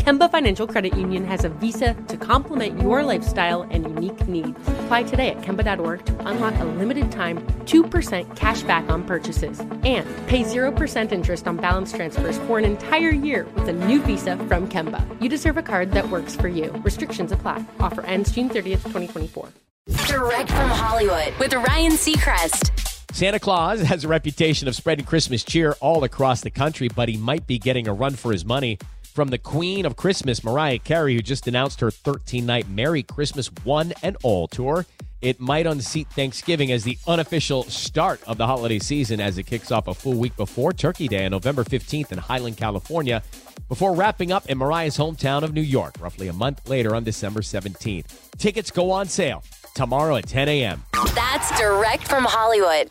Kemba Financial Credit Union has a visa to complement your lifestyle and unique needs. Apply today at Kemba.org to unlock a limited time 2% cash back on purchases and pay 0% interest on balance transfers for an entire year with a new visa from Kemba. You deserve a card that works for you. Restrictions apply. Offer ends June 30th, 2024. Direct from Hollywood with Ryan Seacrest. Santa Claus has a reputation of spreading Christmas cheer all across the country, but he might be getting a run for his money from the Queen of Christmas, Mariah Carey, who just announced her 13 night Merry Christmas One and All tour. It might unseat Thanksgiving as the unofficial start of the holiday season as it kicks off a full week before Turkey Day on November 15th in Highland, California, before wrapping up in Mariah's hometown of New York, roughly a month later on December 17th. Tickets go on sale tomorrow at 10 a.m. That's direct from Hollywood.